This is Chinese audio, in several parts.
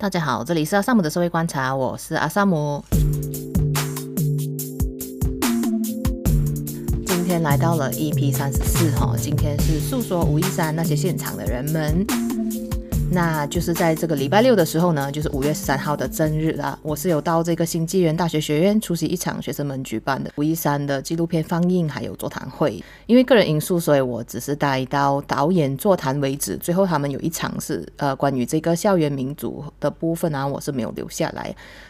大家好，这里是阿萨姆的社会观察，我是阿萨姆。今天来到了 EP 三十四哈，今天是诉说武夷山那些现场的人们。那就是在这个礼拜六的时候呢，就是五月十三号的正日啦。我是有到这个新纪元大学学院出席一场学生们举办的武夷山的纪录片放映还有座谈会。因为个人因素，所以我只是待到导演座谈为止。最后他们有一场是呃关于这个校园民主的部分啊，我是没有留下来，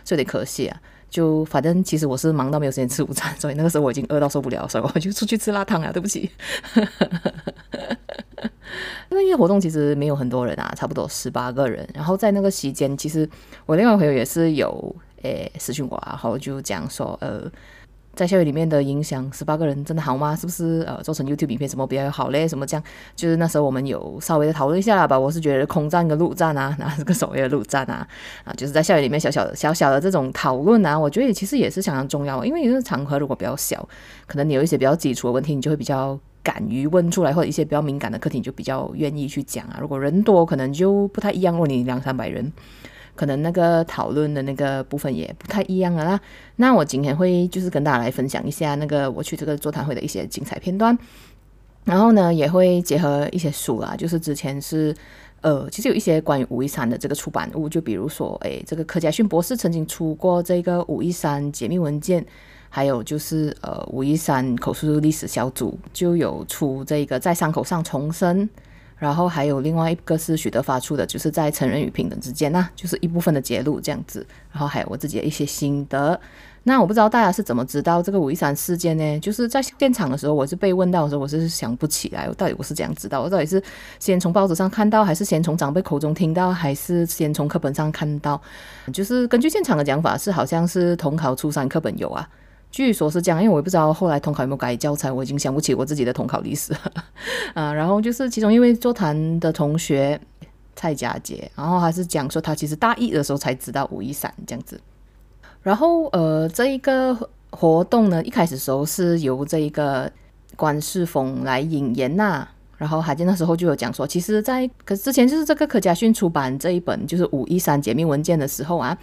所以有点可惜啊。就反正其实我是忙到没有时间吃午餐，所以那个时候我已经饿到受不了，所以我就出去吃辣汤啊。对不起。那个活动其实没有很多人啊，差不多十八个人。然后在那个期间，其实我另外朋友也是有诶私讯我啊，然后就讲说，呃，在校园里面的影响，十八个人真的好吗？是不是呃做成 YouTube 影片什么比较好嘞？什么这样？就是那时候我们有稍微的讨论一下吧。我是觉得空战跟陆战啊，那这个所谓的陆战啊，啊，就是在校园里面小小的小小的这种讨论啊，我觉得其实也是相当重要。因为有些场合如果比较小，可能你有一些比较基础的问题，你就会比较。敢于问出来，或者一些比较敏感的课题，你就比较愿意去讲啊。如果人多，可能就不太一样。如果你两三百人，可能那个讨论的那个部分也不太一样了啦。那我今天会就是跟大家来分享一下那个我去这个座谈会的一些精彩片段，然后呢也会结合一些书啦，就是之前是呃，其实有一些关于武夷山的这个出版物，就比如说，诶，这个柯佳巽博士曾经出过这个武夷山解密文件。还有就是，呃，武夷山口述历史小组就有出这个在伤口上重生，然后还有另外一个是许德发出的，就是在成人与平等之间，那就是一部分的揭露这样子。然后还有我自己的一些心得。那我不知道大家是怎么知道这个武夷山事件呢？就是在现场的时候，我是被问到的时候，我是想不起来，我到底我是怎样知道？我到底是先从报纸上看到，还是先从长辈口中听到，还是先从课本上看到？就是根据现场的讲法，是好像是统考初三课本有啊。据说是这样，因为我也不知道后来统考有没有改教材，我已经想不起我自己的统考历史了 啊。然后就是其中一位座谈的同学蔡佳杰，然后还是讲说他其实大一的时候才知道武夷山这样子。然后呃，这一个活动呢，一开始时候是由这一个关世峰来引言呐、然后海健那时候就有讲说，其实在可之前就是这个柯佳巽出版这一本就是武夷山解密文件的时候啊。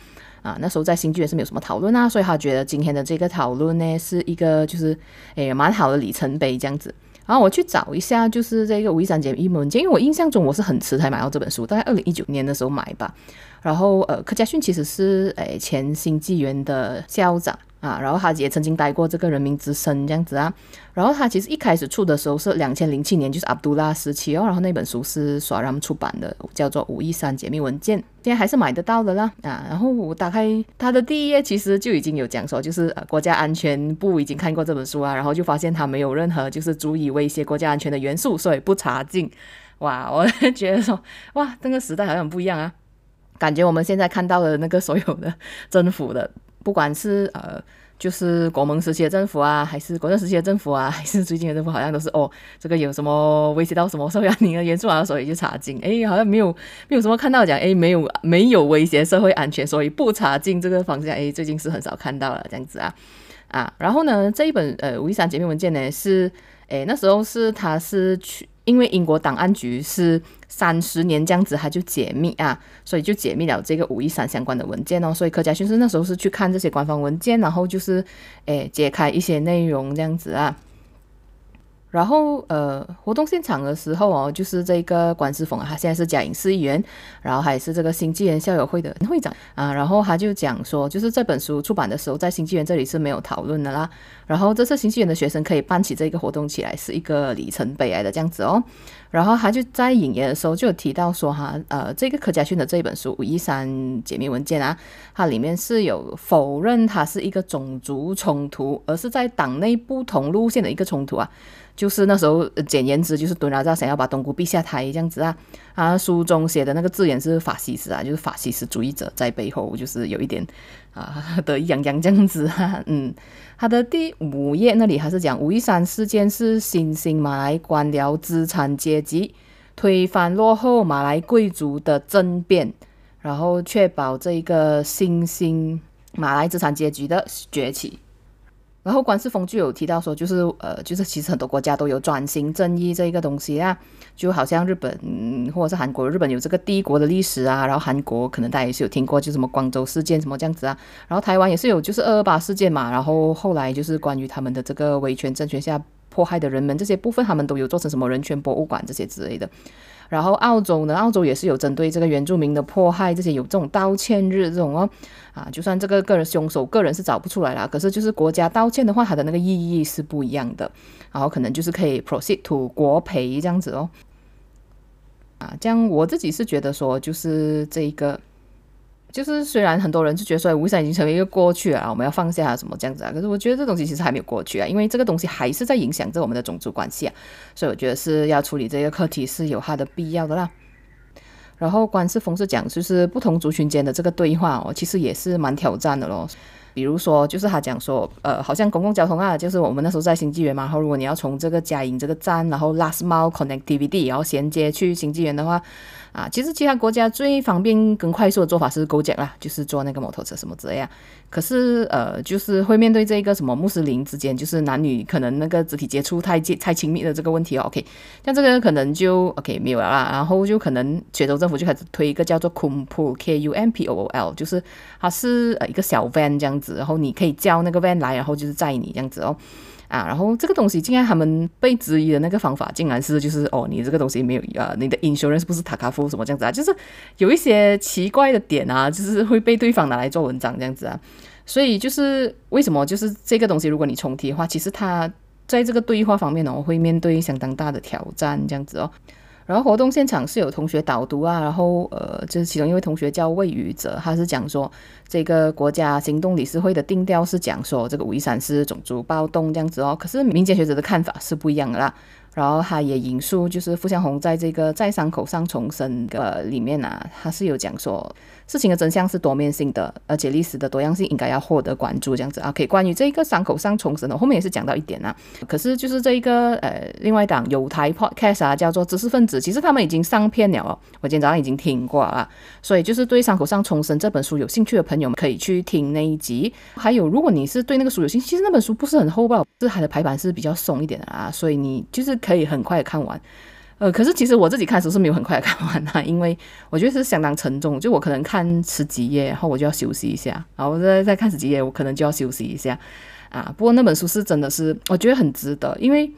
啊，那时候在新纪元是没有什么讨论啊，所以他觉得今天的这个讨论呢是一个就是诶蛮好的里程碑这样子。然后我去找一下，就是这个武夷山解密文件，因为我印象中我是很迟才买到这本书，大概二零一九年的时候买吧。然后呃，柯佳讯其实是诶前新纪元的校长。啊，然后他也曾经待过这个人民之声这样子啊，然后他其实一开始出的时候是两千零七年，就是阿杜拉时期哦，然后那本书是索拉姆出版的，叫做《武夷山解密文件》，现在还是买得到的啦啊。然后我打开他的第一页，其实就已经有讲说，就是呃国家安全部已经看过这本书啊，然后就发现他没有任何就是足以威胁国家安全的元素，所以不查禁。哇，我觉得说哇，那个时代好像不一样啊，感觉我们现在看到的那个所有的 政府的。不管是呃，就是国盟时期的政府啊，还是国政时期的政府啊，还是最近的政府，好像都是哦，这个有什么威胁到什么社会安宁的元素啊，所以就查禁。诶，好像没有没有什么看到讲，诶，没有没有威胁社会安全，所以不查禁这个方向。诶，最近是很少看到了这样子啊啊。然后呢，这一本呃武夷山解密文件呢，是诶那时候是他是去。因为英国档案局是三十年这样子，他就解密啊，所以就解密了这个武夷山相关的文件哦。所以柯佳巽是那时候是去看这些官方文件，然后就是诶解开一些内容这样子啊。然后呃，活动现场的时候哦，就是这个关之峰，他现在是嘉义市议员，然后还是这个新纪元校友会的会长啊。然后他就讲说，就是这本书出版的时候，在新纪元这里是没有讨论的啦。然后这次新纪元的学生可以办起这个活动起来，是一个里程碑来的这样子哦。然后他就在引言的时候就有提到说哈，呃，这个柯佳巽的这一本书《武夷山解密文件》啊，它里面是有否认它是一个种族冲突，而是在党内不同路线的一个冲突啊。就是那时候，简言之，就是敦拉扎想要把东姑逼下台这样子啊。啊，书中写的那个字眼是法西斯啊，就是法西斯主义者在背后，就是有一点啊 得意洋洋这样子啊。嗯，他的第五页那里还是讲武夷山事件是新兴马来官僚资产阶级推翻落后马来贵族的政变，然后确保这一个新兴马来资产阶级的崛起。然后关世峰就有提到说，就是呃，就是其实很多国家都有转型正义这一个东西啊，就好像日本、或者是韩国，日本有这个帝国的历史啊，然后韩国可能大家也是有听过，就什么光州事件什么这样子啊，然后台湾也是有就是二二八事件嘛，然后后来就是关于他们的这个维权政权下迫害的人们这些部分，他们都有做成什么人权博物馆这些之类的。然后澳洲呢，澳洲也是有针对这个原住民的迫害，这些有这种道歉日这种哦，啊，就算这个个人凶手个人是找不出来啦，可是就是国家道歉的话，它的那个意义是不一样的，然后可能就是可以 proceed to 国赔这样子哦，啊，这样我自己是觉得说，就是这一个。就是虽然很多人就觉得说五一三已经成为一个过去了，我们要放下什么这样子啊，可是我觉得这东西其实还没有过去啊，因为这个东西还是在影响着我们的种族关系啊，所以我觉得是要处理这个课题是有它的必要的啦。然后关世峰是讲，就是不同族群间的这个对话哦，其实也是蛮挑战的咯。比如说，就是他讲说，呃，好像公共交通啊，就是我们那时候在新纪元嘛，然后如果你要从这个嘉义这个站，然后 last mile connectivity，然后衔接去新纪元的话。啊，其实其他国家最方便跟快速的做法是 Gojek 啦，就是坐那个摩托车什么之类啊。可是呃，就是会面对这个什么穆斯林之间，就是男女可能那个肢体接触太近太亲密的这个问题哦。OK，像这个可能就 OK 没有了啦。然后就可能雪州政府就开始推一个叫做 Kumpul K U M P O O L，就是它是呃一个小 van 这样子，然后你可以叫那个 van 来，然后就是载你这样子哦。啊，然后这个东西竟然他们被质疑的那个方法，竟然是就是哦，你这个东西没有啊，你的 insurance 不是塔卡夫什么这样子啊，就是有一些奇怪的点啊，就是会被对方拿来做文章这样子啊，所以就是为什么就是这个东西，如果你重提的话，其实它在这个对话方面呢，会面对相当大的挑战这样子哦。然后活动现场是有同学导读啊，然后呃，就是其中一位同学叫魏宇哲，他是讲说这个国家行动理事会的定调是讲说这个五一三是种族暴动这样子哦，可是民间学者的看法是不一样的啦。然后他也引述就是傅相红在这个在伤口上重生的里面啊，他是有讲说。事情的真相是多面性的，而且历史的多样性应该要获得关注。这样子啊，可以关于这一个伤口上重生的，后面也是讲到一点啊。可是就是这一个呃，另外一档有台 podcast 啊，叫做知识分子，其实他们已经上片了哦。我今天早上已经听过了，所以就是对伤口上重生这本书有兴趣的朋友们可以去听那一集。还有，如果你是对那个书有兴趣，其实那本书不是很厚吧，是它的排版是比较松一点的啊，所以你就是可以很快的看完。呃，可是其实我自己看的时候是没有很快看完的，因为我觉得是相当沉重，就我可能看十几页，然后我就要休息一下，然后我再再看十几页，我可能就要休息一下，啊，不过那本书是真的是我觉得很值得，因为。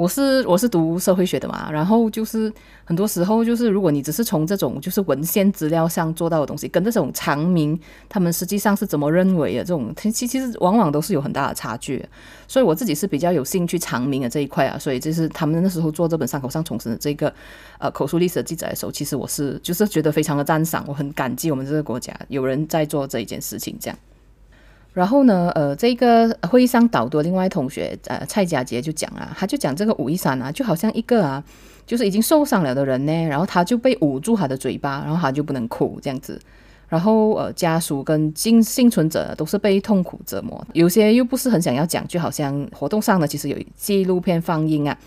我是我是读社会学的嘛，然后就是很多时候就是如果你只是从这种就是文献资料上做到的东西，跟这种长明他们实际上是怎么认为的这种，其其实往往都是有很大的差距。所以我自己是比较有兴趣长明的这一块啊，所以就是他们那时候做这本伤口上重生的这个呃口述历史的记载的时候，其实我是就是觉得非常的赞赏，我很感激我们这个国家有人在做这一件事情这样。然后呢，呃，这个会议上导的另外同学，呃，蔡佳杰就讲啊，他就讲这个五一三啊，就好像一个啊，就是已经受伤了的人呢，然后他就被捂住他的嘴巴，然后他就不能哭这样子，然后呃，家属跟幸幸存者都是被痛苦折磨，有些又不是很想要讲，就好像活动上呢，其实有纪录片放映啊，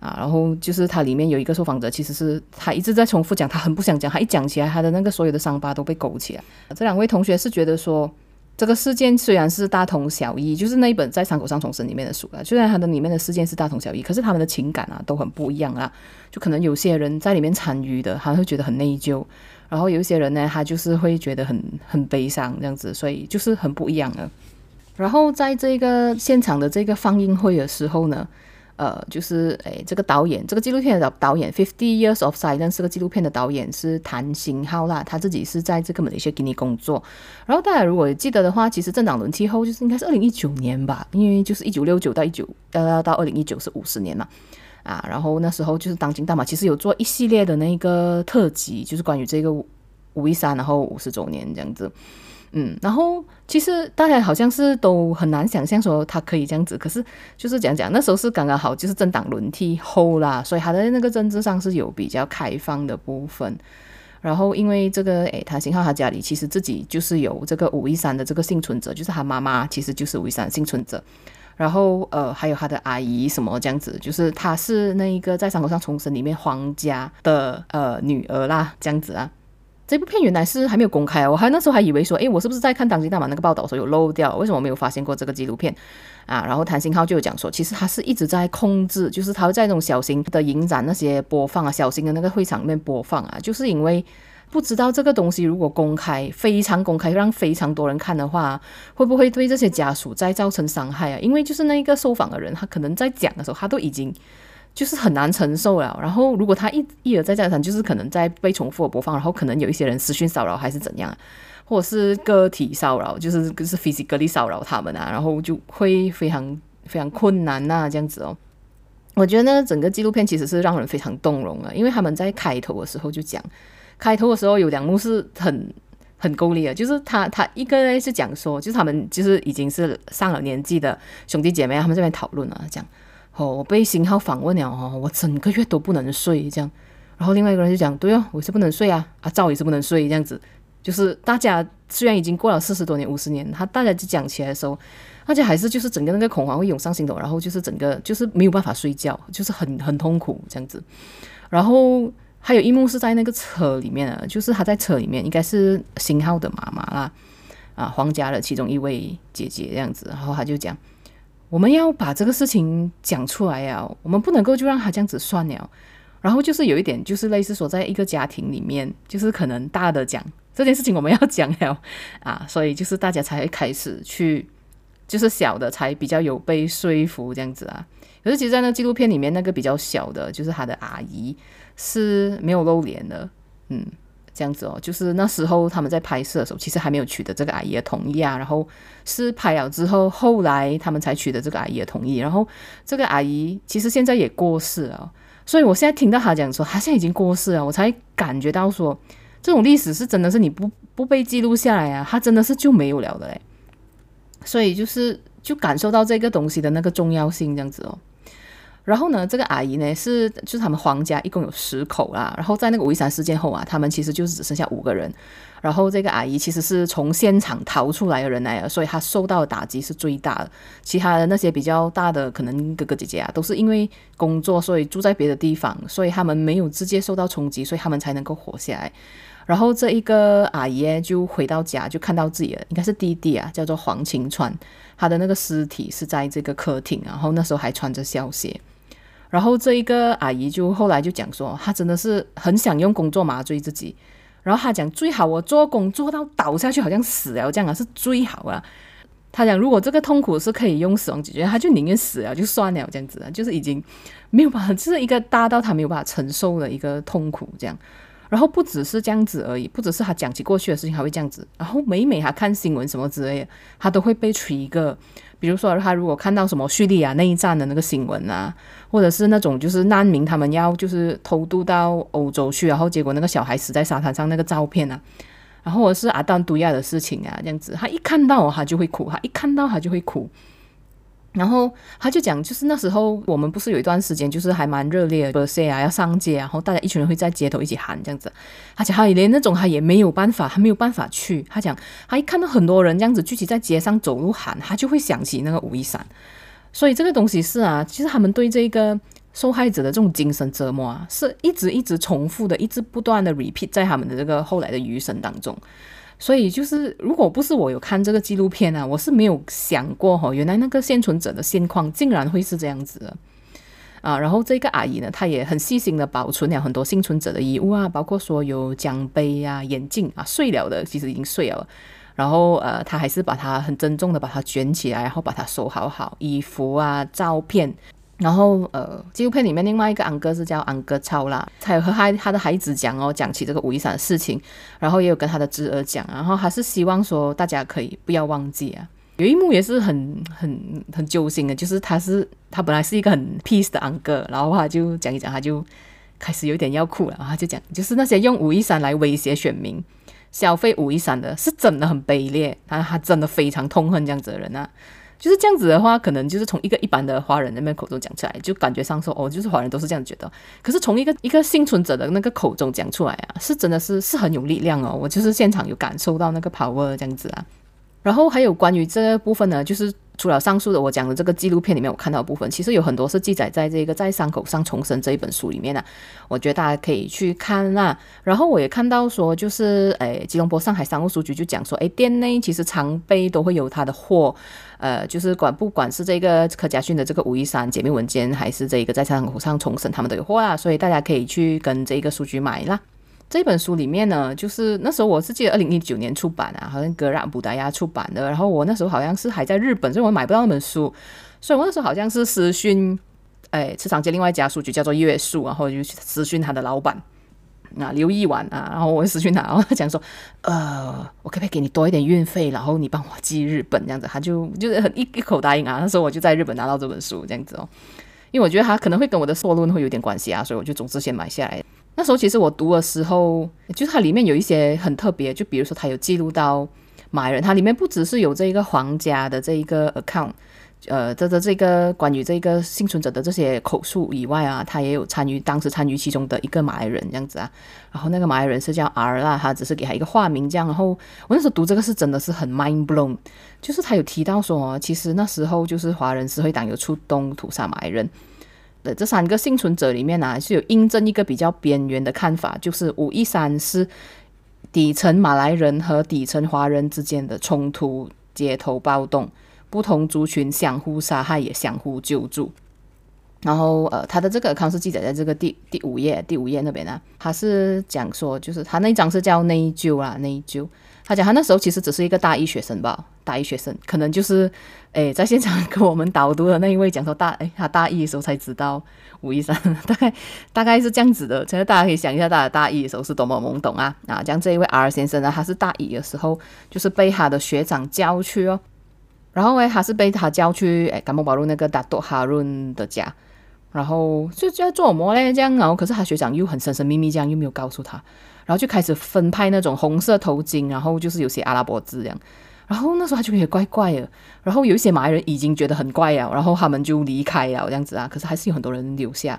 啊，然后就是他里面有一个受访者，其实是他一直在重复讲，他很不想讲，他一讲起来，他的那个所有的伤疤都被勾起来。这两位同学是觉得说。这个事件虽然是大同小异，就是那一本在伤口上重生里面的书啊，虽然它的里面的事件是大同小异，可是他们的情感啊都很不一样啊。就可能有些人在里面参与的，他会觉得很内疚，然后有一些人呢，他就是会觉得很 很悲伤这样子，所以就是很不一样的。然后在这个现场的这个放映会的时候呢。呃，就是诶，这个导演，这个纪录片的导导演，Fifty Years of Silence 这个纪录片的导演是谭新浩啦，他自己是在这个马来西亚给你工作。然后大家如果记得的话，其实政党轮替后就是应该是二零一九年吧，因为就是一九六九到一九要到二零一九是五十年嘛，啊，然后那时候就是当今大马其实有做一系列的那个特辑，就是关于这个五一三，然后五十周年这样子。嗯，然后其实大家好像是都很难想象说他可以这样子，可是就是讲讲那时候是刚刚好就是政党轮替后啦，所以他的那个政治上是有比较开放的部分。然后因为这个诶，谭新浩他家里其实自己就是有这个五一三的这个幸存者，就是他妈妈其实就是五一三幸存者，然后呃还有他的阿姨什么这样子，就是他是那一个在山口上重生里面皇家的呃女儿啦，这样子啊。这部片原来是还没有公开啊，我还那时候还以为说，诶，我是不是在看当今大马那个报道的时候有漏掉？为什么没有发现过这个纪录片啊？然后谭新浩就有讲说，其实他是一直在控制，就是他会在那种小型的影展那些播放啊，小型的那个会场里面播放啊，就是因为不知道这个东西如果公开，非常公开，让非常多人看的话，会不会对这些家属再造成伤害啊？因为就是那一个受访的人，他可能在讲的时候，他都已经。就是很难承受了。然后，如果他一一而再再三，就是可能在被重复的播放，然后可能有一些人私讯骚扰还是怎样，或者是个体骚扰，就是就是 physically 骚扰他们啊，然后就会非常非常困难呐、这样子哦。我觉得呢，整个纪录片其实是让人非常动容了，因为他们在开头的时候就讲，开头的时候有两幕是很很够力的，就是他他一个是讲说，就是他们就是已经是上了年纪的兄弟姐妹，他们这边讨论了讲。哦，我被型号访问了哦，我整个月都不能睡这样。然后另外一个人就讲，对哦，我是不能睡啊，阿赵也是不能睡这样子。就是大家虽然已经过了四十多年、五十年，他大家就讲起来的时候，大家还是就是整个那个恐慌会涌上心头，然后就是整个就是没有办法睡觉，就是很很痛苦这样子。然后还有一幕是在那个车里面啊，就是他在车里面，应该是型号的妈妈啦，啊，黄家的其中一位姐姐这样子，然后他就讲。我们要把这个事情讲出来呀，我们不能够就让他这样子算了。然后就是有一点，就是类似说，在一个家庭里面，就是可能大的讲这件事情，我们要讲了啊，所以就是大家才会开始去，就是小的才比较有被说服这样子啊。可是其实，在那纪录片里面，那个比较小的，就是他的阿姨是没有露脸的，嗯。这样子哦，就是那时候他们在拍摄的时候，其实还没有取得这个阿姨的同意啊。然后是拍了之后，后来他们才取得这个阿姨的同意。然后这个阿姨其实现在也过世了，所以我现在听到他讲说他现在已经过世了，我才感觉到说这种历史是真的是你不不被记录下来啊，他真的是就没有了的嘞。所以就是就感受到这个东西的那个重要性，这样子哦。然后呢，这个阿姨呢是就是他们黄家一共有十口啦。然后在那个武夷山事件后啊，他们其实就是只剩下五个人。然后这个阿姨其实是从现场逃出来的人来了，所以她受到的打击是最大的。其他的那些比较大的可能哥哥姐姐啊，都是因为工作，所以住在别的地方，所以他们没有直接受到冲击，所以他们才能够活下来。然后这一个阿姨就回到家，就看到自己的应该是弟弟啊，叫做黄清川，他的那个尸体是在这个客厅，然后那时候还穿着校鞋。然后这一个阿姨就后来就讲说，她真的是很想用工作麻醉自己。然后她讲最好我做工做到倒下去，好像死了这样啊，是最好啊。她讲如果这个痛苦是可以用死亡解决，她就宁愿死了就算了这样子啊，就是已经没有办法，就是一个大到她没有办法承受的一个痛苦这样。然后不只是这样子而已，不只是他讲起过去的事情还会这样子。然后每每他看新闻什么之类的，她都会被取一个。比如说，他如果看到什么叙利亚内战的那个新闻啊，或者是那种就是难民他们要就是偷渡到欧洲去，然后结果那个小孩死在沙滩上那个照片啊，然后或者是阿丹杜亚的事情啊，这样子，他一看到他就会哭，他一看到他就会哭。然后他就讲，就是那时候我们不是有一段时间，就是还蛮热烈的，不啊，要上街，然后大家一群人会在街头一起喊这样子。他讲，他连那种他也没有办法，他没有办法去。他讲，他一看到很多人这样子聚集在街上走路喊，他就会想起那个武夷山。所以这个东西是啊，其实他们对这个受害者的这种精神折磨啊，是一直一直重复的，一直不断的 repeat 在他们的这个后来的余生当中。所以就是，如果不是我有看这个纪录片啊，我是没有想过哈，原来那个幸存者的现况竟然会是这样子的啊。然后这个阿姨呢，她也很细心的保存了很多幸存者的衣物啊，包括说有奖杯啊、眼镜啊，碎了的其实已经碎了。然后呃，她还是把它很郑重的把它卷起来，然后把它收好好。衣服啊、照片。然后，呃，纪录片里面另外一个安哥是叫安哥超啦，他有和他他的孩子讲哦，讲起这个武夷山的事情，然后也有跟他的侄儿讲，然后还是希望说大家可以不要忘记啊。有一幕也是很很很揪心的，就是他是他本来是一个很 peace 的安哥，然后他就讲一讲，他就开始有点要哭了，然后他就讲，就是那些用武夷山来威胁选民、消费武夷山的，是真的很卑劣，他他真的非常痛恨这样子的人啊。就是这样子的话，可能就是从一个一般的华人那边口中讲出来，就感觉上说哦，就是华人都是这样觉得。可是从一个一个幸存者的那个口中讲出来啊，是真的是是很有力量哦。我就是现场有感受到那个 power 这样子啊。然后还有关于这部分呢，就是除了上述的我讲的这个纪录片里面，我看到部分，其实有很多是记载在这个在伤口上重生这一本书里面的、啊。我觉得大家可以去看那、啊。然后我也看到说，就是诶，吉隆坡上海商务书局就讲说，诶，店内其实常备都会有他的货，呃，就是管不管是这个柯佳嬿的这个五一三解密文件，还是这个在伤口上重审，他们都有货啊，所以大家可以去跟这个书局买啦。这本书里面呢，就是那时候我是记得二零一九年出版啊，好像格拉布达亚出版的。然后我那时候好像是还在日本，所以我买不到那本书。所以我那时候好像是私讯，哎，池场街另外一家书局叫做月树，然后就私讯他的老板啊刘义婉啊，然后我私讯他，然后他讲说，呃，我可不可以给你多一点运费，然后你帮我寄日本这样子？他就就是很一一口答应啊。那时候我就在日本拿到这本书这样子哦，因为我觉得他可能会跟我的硕论会有点关系啊，所以我就总之先买下来。那时候其实我读的时候，就是它里面有一些很特别，就比如说它有记录到马来人，它里面不只是有这一个皇家的这一个 account，呃，这这这个关于这个幸存者的这些口述以外啊，他也有参与当时参与其中的一个马来人这样子啊。然后那个马来人是叫 R 啦，他只是给他一个化名这样。然后我那时候读这个是真的是很 mind blown，就是他有提到说，其实那时候就是华人社会党有出动屠杀马来人。对这三个幸存者里面呢、啊，是有印证一个比较边缘的看法，就是五一三是底层马来人和底层华人之间的冲突、街头暴动，不同族群相互杀害也相互救助。然后呃，他的这个康是记载在这个第第五页第五页那边呢，他是讲说，就是他那一章是叫内疚啊，内疚。他讲他那时候其实只是一个大一学生吧，大一学生可能就是，诶，在现场跟我们导读的那一位讲说大，诶，他大一的时候才知道武夷山，大概大概是这样子的。其实大家可以想一下，大家大一的时候是多么懵懂啊啊！讲这一位 R 先生呢，他是大一的时候就是被他的学长叫去哦，然后诶，他是被他叫去诶，甘木巴路那个达多哈润的家，然后就就要做什么嘞？这样，然后可是他学长又很神神秘秘，这样又没有告诉他。然后就开始分派那种红色头巾，然后就是有些阿拉伯字这样。然后那时候他就觉得怪怪的。然后有一些马来人已经觉得很怪了，然后他们就离开了这样子啊。可是还是有很多人留下。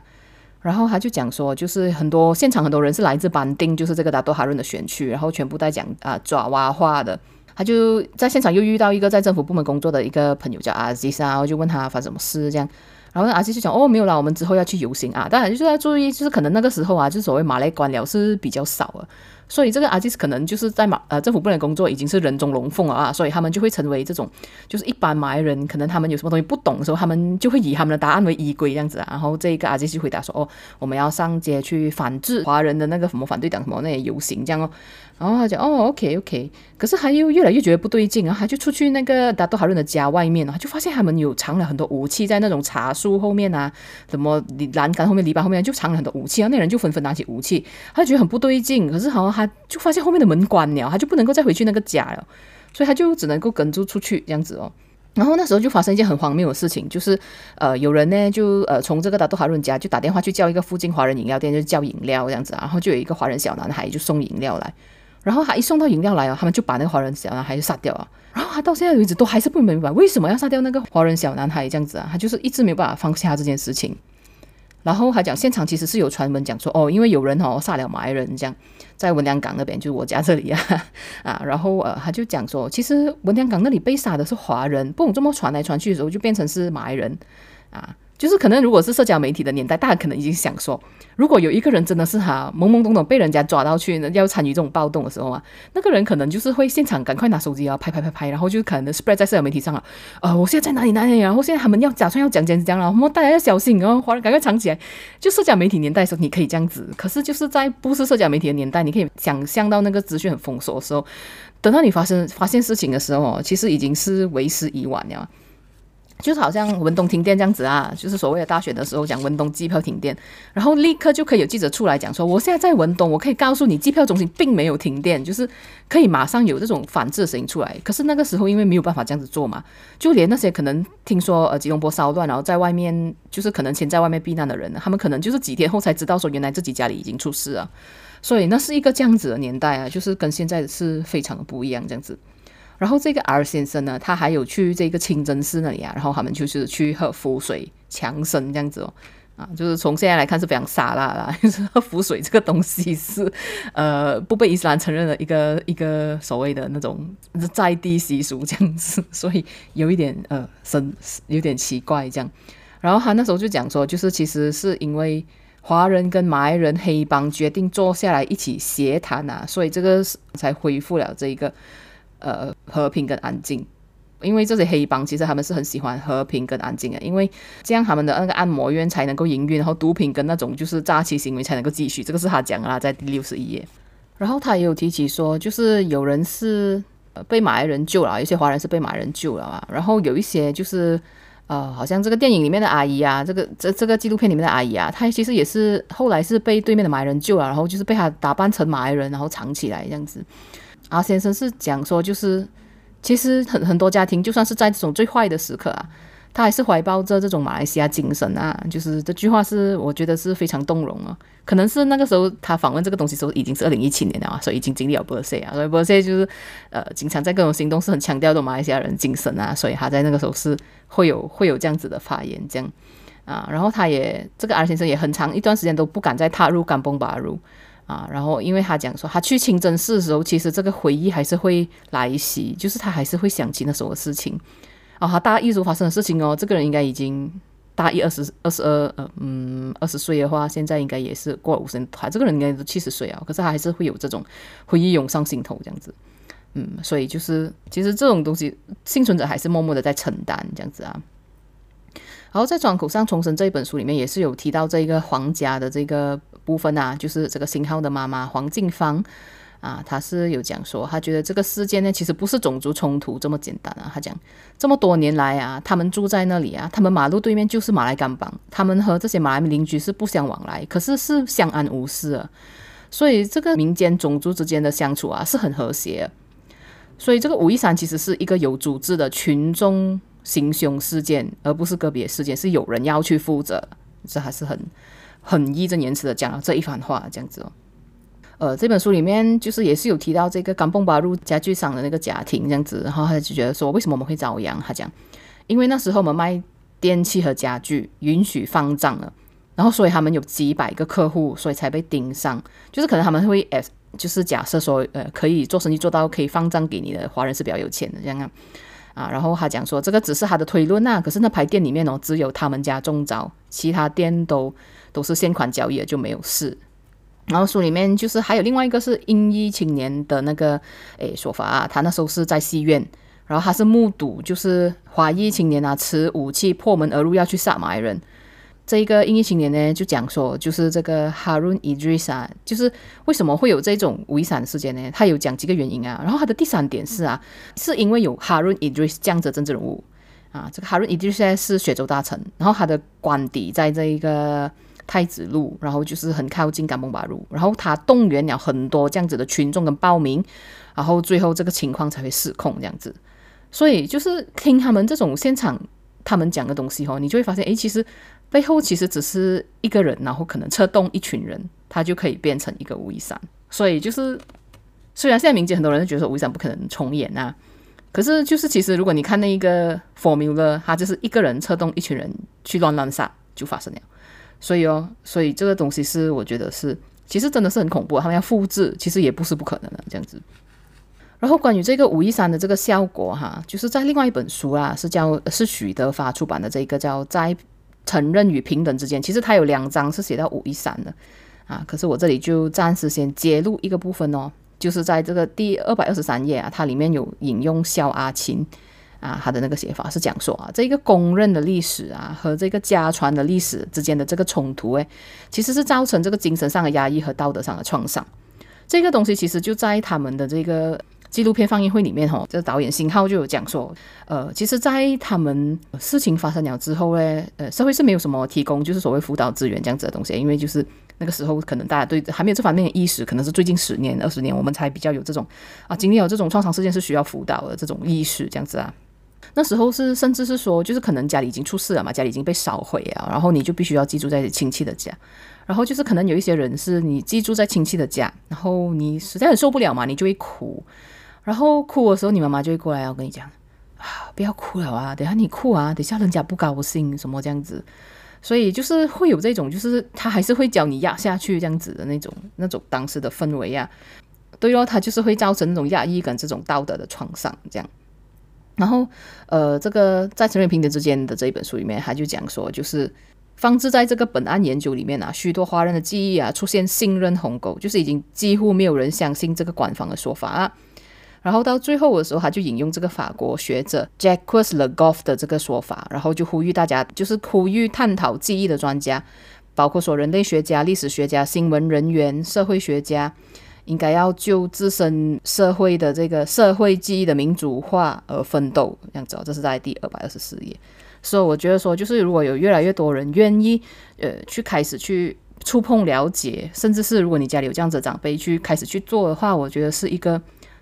然后他就讲说，就是很多现场很多人是来自班丁，就是这个达多哈润的选区，然后全部在讲啊爪哇话的。他就在现场又遇到一个在政府部门工作的一个朋友叫阿吉莎，然后就问他发生什么事这样。然后阿吉就讲哦没有啦，我们之后要去游行啊，当然就是要注意，就是可能那个时候啊，就所谓马来官僚是比较少的，所以这个阿吉斯可能就是在马呃政府部门工作已经是人中龙凤了啊，所以他们就会成为这种就是一般马来人，可能他们有什么东西不懂的时候，他们就会以他们的答案为依归这样子啊。然后这个阿吉就回答说哦，我们要上街去反制华人的那个什么反对党什么那些游行这样哦。然后他讲哦，OK OK，可是他又越来越觉得不对劲，然后他就出去那个达多哈伦的家外面，他就发现他们有藏了很多武器在那种茶树后面啊，什么栏杆后面、篱笆后面就藏了很多武器，然后那人就纷纷拿起武器，他就觉得很不对劲，可是好像他就发现后面的门关了，他就不能够再回去那个家了，所以他就只能够跟着出去这样子哦。然后那时候就发生一件很荒谬的事情，就是呃有人呢就呃从这个达多哈伦家就打电话去叫一个附近华人饮料店，就叫饮料这样子，然后就有一个华人小男孩就送饮料来。然后他一送到饮料来哦，他们就把那个华人小男孩就杀掉了。然后他到现在为止都还是不明白为什么要杀掉那个华人小男孩这样子啊，他就是一直没有办法放下这件事情。然后还讲现场其实是有传闻讲说哦，因为有人哦杀了马来人这样，在文良港那边就是我家这里啊 啊，然后呃他就讲说其实文良港那里被杀的是华人，不懂这么传来传去的时候就变成是马来人啊。就是可能，如果是社交媒体的年代，大家可能已经想说，如果有一个人真的是哈懵懵懂懂被人家抓到去呢要参与这种暴动的时候啊，那个人可能就是会现场赶快拿手机啊拍拍拍拍，然后就可能 spread 在社交媒体上啊，呃，我现在在哪里哪里，然后现在他们要假装要讲讲讲了，我们大家要小心哦，华人赶快藏起来。就社交媒体年代的时候，你可以这样子，可是就是在不是社交媒体的年代，你可以想象到那个资讯很封锁的时候，等到你发生发现事情的时候，其实已经是为时已晚了。就是好像文东停电这样子啊，就是所谓的大选的时候讲文东机票停电，然后立刻就可以有记者出来讲说，我现在在文东，我可以告诉你，机票中心并没有停电，就是可以马上有这种反制的声音出来。可是那个时候因为没有办法这样子做嘛，就连那些可能听说呃吉隆坡骚乱，然后在外面就是可能先在外面避难的人，他们可能就是几天后才知道说原来自己家里已经出事了，所以那是一个这样子的年代啊，就是跟现在是非常不一样这样子。然后这个 R 先生呢，他还有去这个清真寺那里啊，然后他们就是去喝符水强身这样子哦。啊，就是从现在来看是非常洒辣啦，就是喝符水这个东西是呃不被伊斯兰承认的一个一个所谓的那种在地习俗这样子，所以有一点呃神有点奇怪这样。然后他那时候就讲说，就是其实是因为华人跟马来人黑帮决定坐下来一起协谈啊，所以这个才恢复了这一个呃和平跟安静。因为这些黑帮其实他们是很喜欢和平跟安静的，因为这样他们的那个按摩院才能够营运，然后毒品跟那种就是诈欺行为才能够继续。这个是他讲的啦，在第六十一页。然后他也有提起说，就是有人是被马来人救了，有些华人是被马来人救了啊。然后有一些就是呃，好像这个电影里面的阿姨啊，这个这这个纪录片里面的阿姨啊，她其实也是后来是被对面的马来人救了，然后就是被他打扮成马来人，然后藏起来这样子。阿先生是讲说就是。其实很很多家庭，就算是在这种最坏的时刻啊，他还是怀抱着这种马来西亚精神啊。就是这句话是我觉得是非常动容啊。可能是那个时候他访问这个东西时候已经是二零一七年了啊，所以已经经历了波塞啊，所以波塞就是呃，经常在各种行动是很强调的马来西亚人精神啊，所以他在那个时候是会有会有这样子的发言这样啊。然后他也这个 R 先生也很长一段时间都不敢再踏入甘榜巴鲁。啊，然后因为他讲说，他去清真寺的时候，其实这个回忆还是会来袭，就是他还是会想起那时候的事情。啊，他大一时候发生的事情哦，这个人应该已经大一二十二十二呃嗯二十岁的话，现在应该也是过了五十年，他这个人应该都七十岁啊，可是他还是会有这种回忆涌上心头这样子。嗯，所以就是其实这种东西，幸存者还是默默的在承担这样子啊。然后在《窗口上重生》这一本书里面，也是有提到这个皇家的这个。部分啊，就是这个星号的妈妈黄静芳啊，她是有讲说，她觉得这个事件呢，其实不是种族冲突这么简单啊。她讲这么多年来啊，他们住在那里啊，他们马路对面就是马来甘榜，他们和这些马来邻居是不相往来，可是是相安无事啊。所以这个民间种族之间的相处啊，是很和谐。所以这个武夷山其实是一个有组织的群众行凶事件，而不是个别事件，是有人要去负责，这还是很。很义正言辞的讲了这一番话，这样子哦。呃，这本书里面就是也是有提到这个刚蹦巴入家具商的那个家庭这样子，然后他就觉得说，为什么我们会遭殃？他讲，因为那时候我们卖电器和家具允许放账了，然后所以他们有几百个客户，所以才被盯上。就是可能他们会呃，就是假设说，呃，可以做生意做到可以放账给你的华人是比较有钱的这样啊。啊，然后他讲说，这个只是他的推论啊，可是那排店里面哦，只有他们家中招，其他店都。都是现款交易的就没有事，然后书里面就是还有另外一个是英裔青年的那个诶说法啊，他那时候是在戏院，然后他是目睹就是华裔青年啊持武器破门而入要去杀马来人，这一个英裔青年呢就讲说就是这个哈伦伊德里斯啊，就是为什么会有这种武夷山事件呢？他有讲几个原因啊，然后他的第三点是啊，是因为有哈伦伊德里斯这样子政治人物啊，这个哈伦伊德里斯是雪州大臣，然后他的官邸在这一个。太子路，然后就是很靠近甘榜巴路，然后他动员了很多这样子的群众跟报名，然后最后这个情况才会失控这样子。所以就是听他们这种现场他们讲的东西哦，你就会发现，诶，其实背后其实只是一个人，然后可能策动一群人，他就可以变成一个武夷山。所以就是虽然现在民间很多人觉得说武夷山不可能重演啊，可是就是其实如果你看那一个 formula，他就是一个人策动一群人去乱乱杀，就发生了。所以哦，所以这个东西是我觉得是，其实真的是很恐怖。他们要复制，其实也不是不可能的这样子。然后关于这个武夷山的这个效果哈，就是在另外一本书啊，是叫是许德发出版的这个叫在承认与平等之间，其实它有两章是写到武夷山的啊。可是我这里就暂时先揭露一个部分哦，就是在这个第二百二十三页啊，它里面有引用萧阿琴。啊，他的那个写法是讲说啊，这个公认的历史啊和这个家传的历史之间的这个冲突，诶，其实是造成这个精神上的压抑和道德上的创伤。这个东西其实就在他们的这个纪录片放映会里面，哈，这个导演辛浩就有讲说，呃，其实，在他们事情发生了之后呢，呃，社会是没有什么提供就是所谓辅导资源这样子的东西，因为就是那个时候可能大家对还没有这方面的意识，可能是最近十年、二十年我们才比较有这种啊，经历有这种创伤事件是需要辅导的这种意识这样子啊。那时候是，甚至是说，就是可能家里已经出事了嘛，家里已经被烧毁啊，然后你就必须要寄住在亲戚的家，然后就是可能有一些人是你寄住在亲戚的家，然后你实在很受不了嘛，你就会哭，然后哭的时候，你妈妈就会过来，我跟你讲啊，不要哭了啊，等下你哭啊，等下人家不高兴什么这样子，所以就是会有这种，就是他还是会教你压下去这样子的那种那种当时的氛围啊。对哦，他就是会造成那种压抑感，这种道德的创伤这样。然后呃，这个在成人平等之间的这一本书里面，他就讲说，就是放置在这个本案研究里面啊，许多华人的记忆啊出现信任鸿沟，就是已经几乎没有人相信这个官方的说法啊。然后到最后的时候，他就引用这个法国学者 Jacques Le Goff 的这个说法，然后就呼吁大家，就是呼吁探讨记忆的专家，包括说人类学家、历史学家、新闻人员、社会学家，应该要就自身社会的这个社会记忆的民主化而奋斗。这样子，这是在第二百二十四页。所以我觉得说，就是如果有越来越多人愿意，呃，去开始去触碰、了解，甚至是如果你家里有这样子的长辈去开始去做的话，我觉得是一个。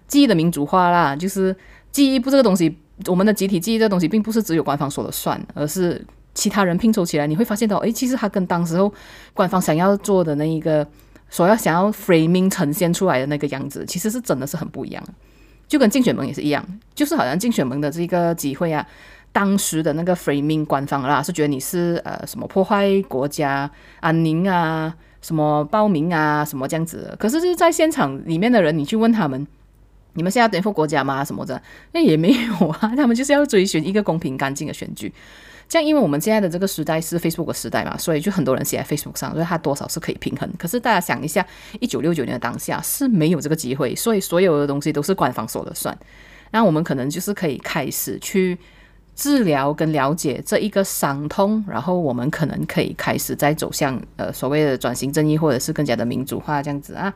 记忆的民主化啦，就是记忆不这个东西，我们的集体记忆这个东西，并不是只有官方说了算，而是其他人拼凑起来，你会发现到，诶，其实它跟当时候官方想要做的那一个，所要想要 framing 呈现出来的那个样子，其实是真的是很不一样。就跟竞选盟也是一样，就是好像竞选盟的这个机会啊，当时的那个 framing 官方啦，是觉得你是呃什么破坏国家安宁啊，什么暴民啊，什么这样子。可是就是在现场里面的人，你去问他们。你们现在要颠覆国家吗？什么的？那也没有啊。他们就是要追寻一个公平干净的选举。这样，因为我们现在的这个时代是 Facebook 的时代嘛，所以就很多人写在 Facebook 上，所以它多少是可以平衡。可是大家想一下，一九六九年的当下是没有这个机会，所以所有的东西都是官方说了算。那我们可能就是可以开始去治疗跟了解这一个伤痛，然后我们可能可以开始再走向呃所谓的转型正义，或者是更加的民主化这样子啊。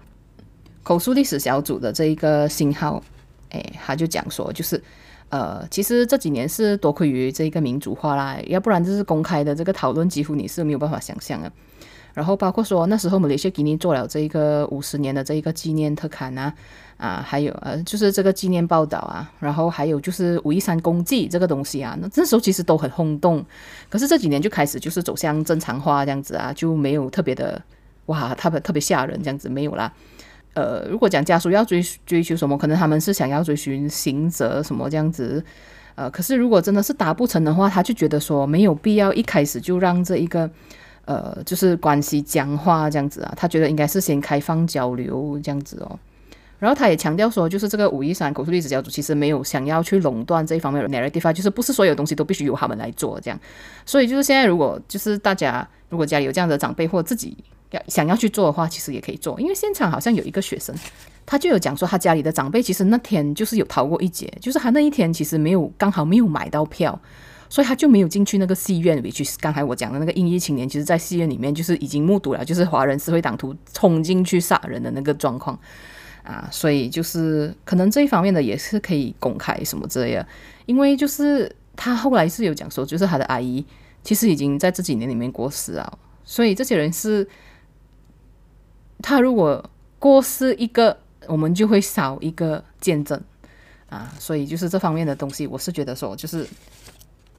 口述历史小组的这一个信号，诶，他就讲说，就是，呃，其实这几年是多亏于这一个民主化啦，要不然就是公开的这个讨论，几乎你是没有办法想象的。然后包括说那时候马来西亚给你做了这一个五十年的这一个纪念特刊啊，啊，还有呃，就是这个纪念报道啊，然后还有就是武夷山公祭这个东西啊，那这时候其实都很轰动。可是这几年就开始就是走向正常化这样子啊，就没有特别的哇，特别特别吓人这样子没有啦。呃，如果讲家属要追追求什么，可能他们是想要追寻刑责什么这样子。呃，可是如果真的是达不成的话，他就觉得说没有必要一开始就让这一个呃，就是关系僵化这样子啊。他觉得应该是先开放交流这样子哦。然后他也强调说，就是这个武夷山口述历史小组其实没有想要去垄断这一方面的 narrative，就是不是所有东西都必须由他们来做这样。所以就是现在，如果就是大家如果家里有这样的长辈或自己。要想要去做的话，其实也可以做，因为现场好像有一个学生，他就有讲说，他家里的长辈其实那天就是有逃过一劫，就是他那一天其实没有刚好没有买到票，所以他就没有进去那个戏院里去。刚才我讲的那个英裔青年，其实，在戏院里面就是已经目睹了，就是华人社会党徒冲进去杀人的那个状况啊，所以就是可能这一方面的也是可以公开什么之类的，因为就是他后来是有讲说，就是他的阿姨其实已经在这几年里面过世了，所以这些人是。他如果过世一个，我们就会少一个见证啊，所以就是这方面的东西，我是觉得说，就是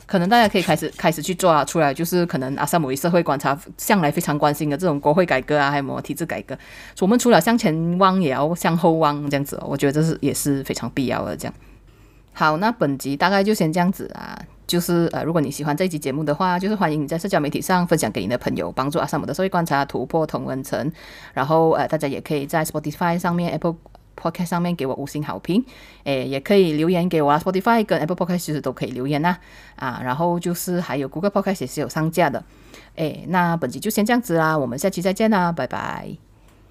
可能大家可以开始开始去做，出来就是可能阿萨姆社会观察向来非常关心的这种国会改革啊，还有什么体制改革，我们除了向前望，也要向后望，这样子，我觉得这是也是非常必要的。这样，好，那本集大概就先这样子啊。就是呃，如果你喜欢这一集节目的话，就是欢迎你在社交媒体上分享给你的朋友，帮助阿萨姆的社会观察突破同温层。然后呃，大家也可以在 Spotify 上面、Apple Podcast 上面给我五星好评，诶，也可以留言给我啊。Spotify 跟 Apple Podcast 其实都可以留言呐啊，啊。然后就是还有 Google Podcast 也是有上架的。诶，那本集就先这样子啦，我们下期再见啦，拜拜。